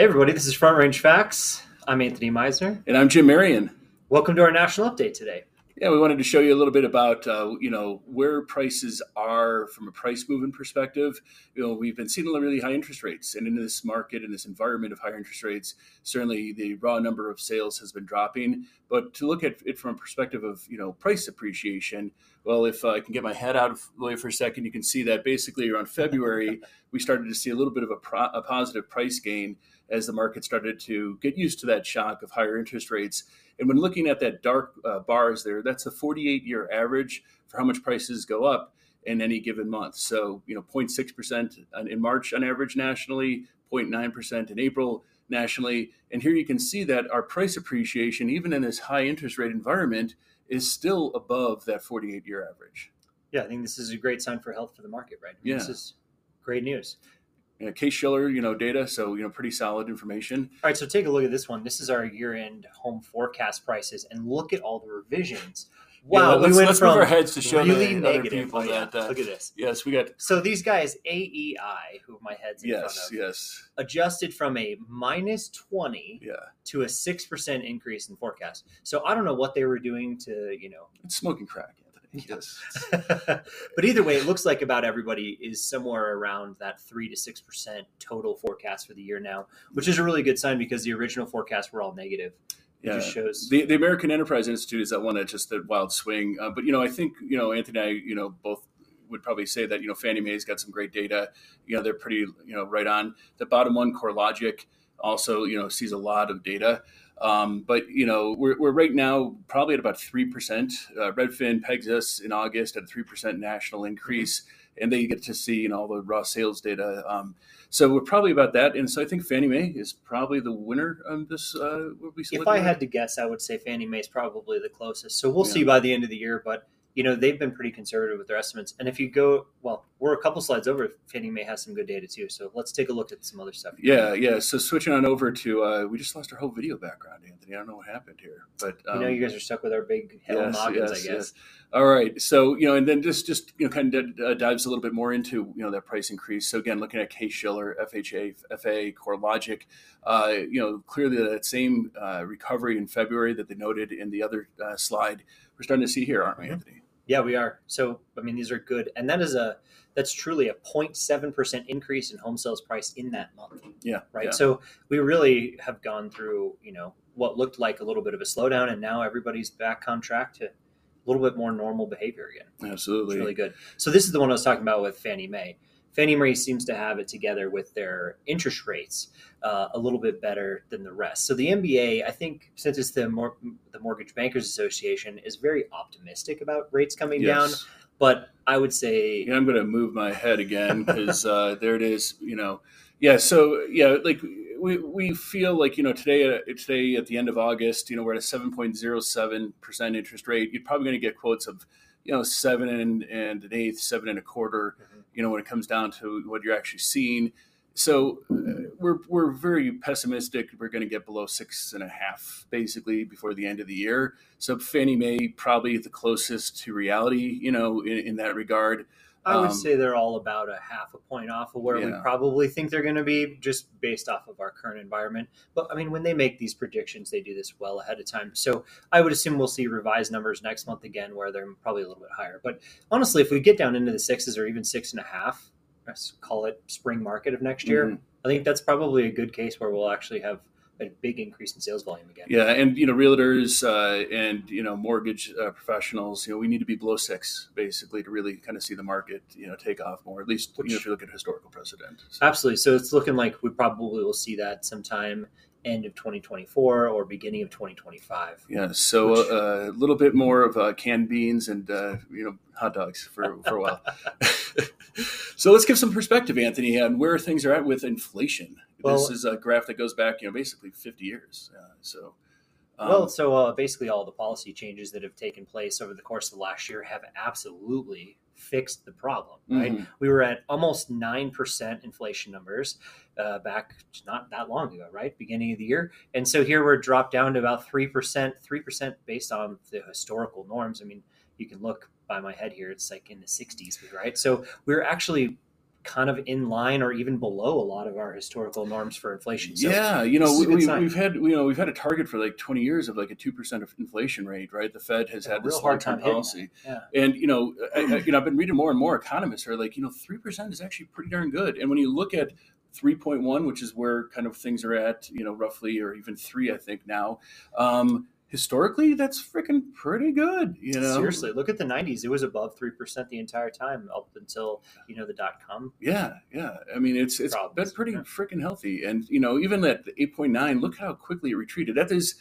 Hey, everybody, this is Front Range Facts. I'm Anthony Meisner. And I'm Jim Merrion. Welcome to our national update today. Yeah, we wanted to show you a little bit about uh, you know where prices are from a price movement perspective. You know, we've been seeing the really high interest rates, and in this market, in this environment of higher interest rates, certainly the raw number of sales has been dropping. But to look at it from a perspective of you know price appreciation, well, if I can get my head out of the way for a second, you can see that basically around February we started to see a little bit of a, pro- a positive price gain as the market started to get used to that shock of higher interest rates. And when looking at that dark uh, bars there, that's a 48 year average for how much prices go up in any given month. So, you know, 0.6% in March on average nationally, 0.9% in April nationally. And here you can see that our price appreciation, even in this high interest rate environment, is still above that 48 year average. Yeah, I think this is a great sign for health for the market, right? yeah. This is great news. Case-Shiller, you know, data, so you know, pretty solid information. All right, so take a look at this one. This is our year-end home forecast prices, and look at all the revisions. Wow, yeah, let's, we went let's from move our heads to show really the other people yeah. that. Uh, look at this. yes, we got. So these guys, AEI, who my head's in Yes, front of, yes, adjusted from a minus twenty yeah. to a six percent increase in forecast. So I don't know what they were doing to, you know, It's smoking crack, Anthony. Yes. but either way, it looks like about everybody is somewhere around that three to six percent total forecast for the year now, which is a really good sign because the original forecasts were all negative. It Yeah. just shows. The, the American Enterprise Institute is that one that just a wild swing. Uh, but you know, I think you know Anthony and I, you know, both would probably say that you know Fannie Mae's got some great data. You know, they're pretty you know right on. The bottom one, CoreLogic, also you know sees a lot of data. Um, but you know, we're, we're right now probably at about three percent. Uh, Redfin pegs us in August at three percent national increase, and they get to see you know all the raw sales data. Um, so we're probably about that, and so I think Fannie Mae is probably the winner on this. Uh, what we if I at. had to guess, I would say Fannie Mae is probably the closest. So we'll Yeah. see by the end of the year. But you know, they've been pretty conservative with their estimates. And if you go, well, we're a couple slides over. Fannie Mae has some good data too. So let's take a look at some other stuff. Yeah, yeah. So switching on over to, uh, we just lost our whole video background, Anthony. I don't know what happened here, but You um, know, you guys are stuck with our big hell yes, noggins, yes, I guess. yes. All right. So you know, and then just just you know, kind of uh, dives a little bit more into you know that price increase. So again, looking at Case-Shiller, FHA, FA, CoreLogic, uh, you know, clearly that same uh, recovery in February that they noted in the other uh, slide, we're starting to see here, aren't we, Mhm. Anthony? Yeah, we are. So, I mean, these are good, and that is a that's truly a 0.7 percent increase in home sales price in that month, Yeah. right? yeah. So we really have gone through, you know, what looked like a little bit of a slowdown, and now everybody's back on track to a little bit more normal behavior again. It's Absolutely. really good. So this is the one I was talking about with Fannie Mae. Fannie Mae seems to have it together with their interest rates uh, a little bit better than the rest. So the MBA, I think, since it's the mor- the Mortgage Bankers Association, is very optimistic about rates coming down. But I would say, Yeah, I'm going to move my head again because uh, there it is. You know, yeah. So yeah, like we, we feel like you know today uh, today at the end of August, you know, we're at a 7.07 percent interest rate. You're probably going to get quotes of you know seven and, and an eighth, seven and a quarter. Mhm. You know, when it comes down to what you're actually seeing. So uh, we're we're very pessimistic. We're going to get below six and a half basically before the end of the year. So Fannie Mae probably the closest to reality, you know, in, in that regard. I would Um, say they're all about a half a point off of where we probably think they're going to be, just based off of our current environment. But I mean, when they make these predictions, they do this well ahead of time. So I would assume we'll see revised numbers next month again, where they're probably a little bit higher. But honestly, if we get down into the sixes or even six and a half, let's call it spring market of next year, Mhm. I think that's probably a good case where we'll actually have a big increase in sales volume again. Yeah, and you know, realtors uh, and you know, mortgage uh, professionals, you know, we need to be below six basically to really kind of see the market, you know, take off more. At least you know, if you look at historical precedent. So, Absolutely. So it's looking like we probably will see that sometime end of 2024 or beginning of 2025. yeah, so Which- uh, a little bit more of uh, canned beans and uh, you know hot dogs for for a while. so let's give some perspective, Anthony, on where things are at with inflation. Well- this is a graph that goes back, you know, basically 50 years. Uh, so, um, well, so uh, basically, all the policy changes that have taken place over the course of the last year have absolutely fixed the problem. Right? mhm. We were at almost nine percent inflation numbers uh, back not that long ago, right? Beginning of the year, and so here we're dropped down to about three percent. Three percent based on the historical norms. I mean, you can look by my head here; it's like in the 60s, right? So we're actually kind of in line or even below a lot of our historical norms for inflation. So yeah, you know, this is a we, good we, sign. we've had you know we've had a target for like 20 years of like a two percent of inflation rate, right? The Fed has Yeah, had this hard time policy, Yeah. and you know, I, I, you know, I've been reading more and more economists are like, you know, three percent is actually pretty darn good. And when you look at 3.1, which is where kind of things are at, you know, roughly, or even three, I think now. Um, historically, that's freaking pretty good. You know, Seriously, look at the 90s. It was above 3% the entire time up until, you know, the dot com. Yeah, yeah. I mean, it's it's Problems, been pretty yeah. freaking healthy, and you know, even at eight point nine, look how quickly it retreated. That is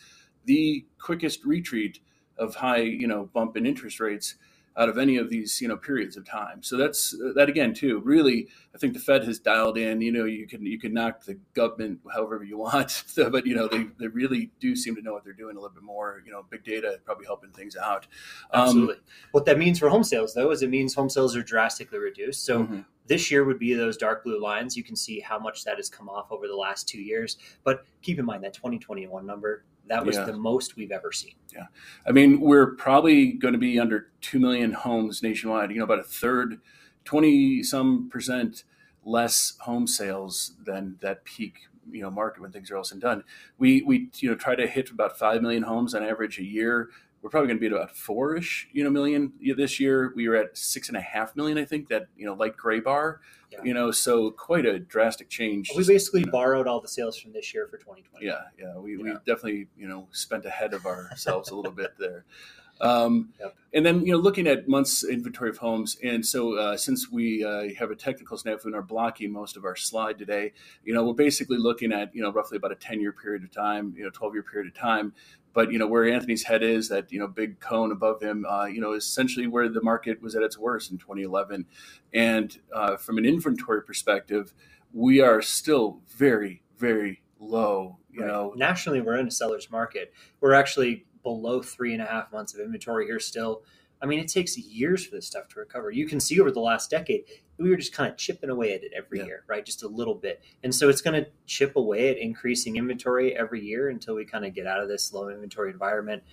the quickest retreat of high, you know, bump in interest rates out of any of these, you know, periods of time. So that's that again too. Really, I think the Fed has dialed in. You know, you can you can knock the government however you want, but you know, they they really do seem to know what they're doing a little bit more. You know, big data probably helping things out. Um, Absolutely. what that means for home sales, though, is it means home sales are drastically reduced. So mhm. this year would be those dark blue lines. You can see how much that has come off over the last two years. But keep in mind that 2021 number, that was Yeah. the most we've ever seen. Yeah. I mean, we're probably going to be under 2 million homes nationwide, you know, about a third, 20 some percent less home sales than that peak, you know, market when things are all said and done. We, we, you know, try to hit about 5 million homes on average a year. We're probably going to be at about four ish, you know, million this year. We were at six and a half million, I think, that, you know, light gray bar, Yeah. you know, so quite a drastic change. We basically you know. borrowed all the sales from this year for 2020. Yeah, yeah, we, we definitely you know spent ahead of ourselves a little bit there. Um, Yep. And then you know looking at months inventory of homes, and so uh, since we uh, have a technical snafu and are blocking most of our slide today, you know we're basically looking at you know roughly about a ten year period of time, you know twelve year period of time. But you know where Anthony's head is, that you know big cone above him, uh, you know, is essentially where the market was at its worst in 2011. And uh, from an inventory perspective, we are still very, very low. You Right. know, nationally, we're in a seller's market. We're actually below three and a half months of inventory here still. I mean, it takes years for this stuff to recover. You can see over the last decade, we were just kind of chipping away at it every Yeah. year, right? Just a little bit. And so it's going to chip away at increasing inventory every year until we kind of get out of this low inventory environment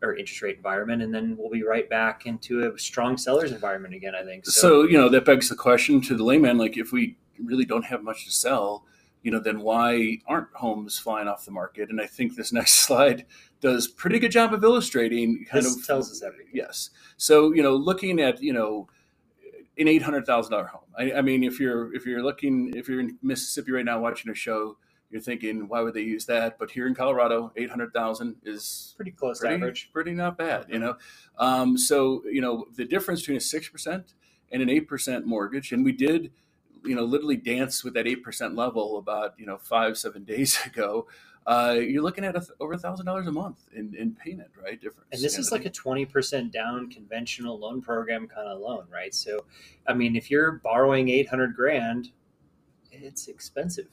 or interest rate environment. And then we'll be right back into a strong seller's environment again, I think. So, you know, that begs the question to the layman like, if we really don't have much to sell, you know, then why aren't homes flying off the market? And I think this next slide does pretty good job of illustrating kind This of tells us everything. Yes. So, you know, looking at, you know, an eight hundred thousand dollar home. I, I mean, if you're if you're looking if you're in Mississippi right now watching a show, you're thinking, why would they use that? But here in Colorado, eight hundred thousand is pretty close to pretty, average. pretty not bad, you know. Um, so you know the difference between a six percent and an eight percent mortgage, and we did, you know, literally dance with that eight percent level about you know five seven days ago. Uh, you're looking at a th- over a thousand dollars a month in, in payment, right? Difference. And this is like a 20% down conventional loan program kind of loan, right? So, I mean, if you're borrowing 800 grand, it's expensive.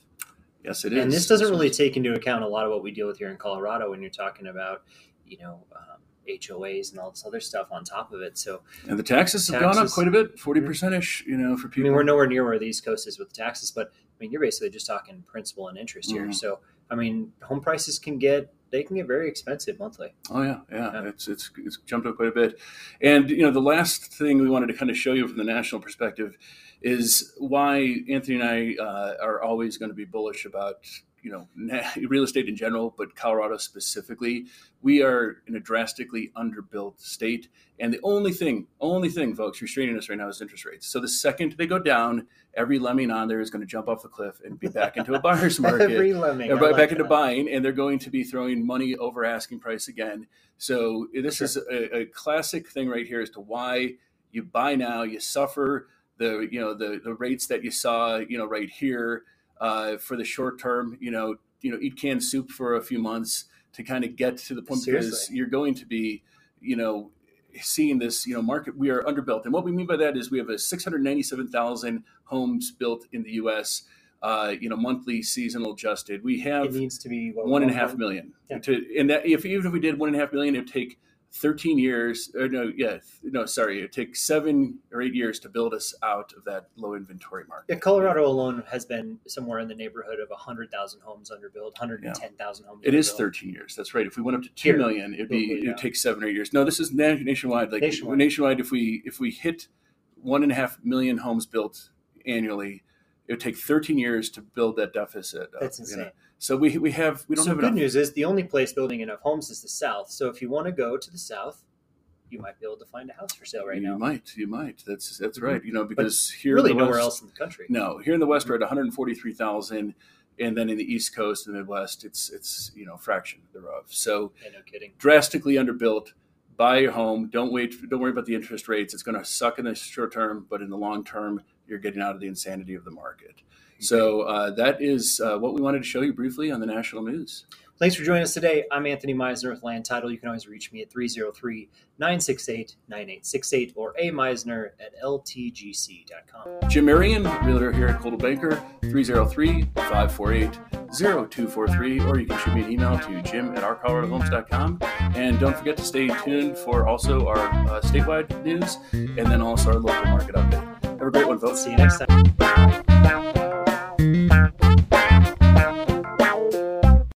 yes, it is. And this doesn't really take into account a lot of what we deal with here in Colorado when you're talking about, you know, um, HOAs and all this other stuff on top of it. So, And the taxes have gone up quite a bit, forty percent ish. You know, for people. I mean, we're nowhere near where the East Coast is with taxes, but I mean, you're basically just talking principal and interest here. Mhm. So, I mean, home prices can get they can get very expensive monthly. Oh yeah, yeah, Yeah. It's, it's it's jumped up quite a bit. And you know, the last thing we wanted to kind of show you from the national perspective is why Anthony and I uh, are always going to be bullish about you know real estate in general, but Colorado specifically. We are in a drastically underbuilt state, and the only thing, only thing, folks, restraining us right now is interest rates. So the second they go down, every lemming on there is going to jump off the cliff and be back into a buyer's market. Every lemming, Everybody like back into buying, and they're going to be throwing money over asking price again. So eh, this Sure. is a, a classic thing right here as to why you buy now, you suffer the you know the the rates that you saw you know right here uh, for the short term. You know you know eat canned soup for a few months to kind of get to the point because you're going to be you know seeing this you know market we are underbuilt and what we mean by that is we have a 697,000 homes built in the US uh, you know monthly seasonal adjusted we have It needs to be what, one and a half 1.1? Yeah. To and that if even if we did one and a half million, it'd take thirteen years. Or no, yeah, no, sorry, it takes seven or eight years to build us out of that low inventory market. Yeah, Colorado alone has been somewhere in the neighborhood of 100,000 homes under underbuilt, 110,000 homes It is underbuilt. thirteen years. That's right. If we went up to two Here. million, it'd be it'd yeah. take seven or eight years. No, this is nationwide. Like Nationwide. nationwide, if we if we hit one and a half million homes built annually. It would take 13 years to build that deficit. up, That's you insane. know. So we we have we don't so have good enough. news is the only place building enough homes is the south. So if you want to go to the south, you might be able to find a house for sale right you now. You might, you might. That's that's Mhm. right. You know, because here Really in the nowhere West- else in the country. No, here in the West we're at 143,000, and then in the East Coast and the Midwest, it's it's you know fraction thereof. So Yeah, no kidding. drastically underbuilt. Buy your home. Don't wait. Don't worry about the interest rates. It's going to suck in the short term, but in the long term, you're getting out of the insanity of the market. So uh, that is uh, what we wanted to show you briefly on the national news. Thanks for joining us today. I'm Anthony Meisner with Land Title. You can always reach me at 303 968 9868 or a Meisner at ltgc.com. Jim Merrion, realtor here at Coldwell Banker, 303-548-0243, or you can shoot me an email to jim at ourcoloradohomes.com. And don't forget to stay tuned for also our uh, statewide news and then also our local market update. Have a great one, folks. See you next time.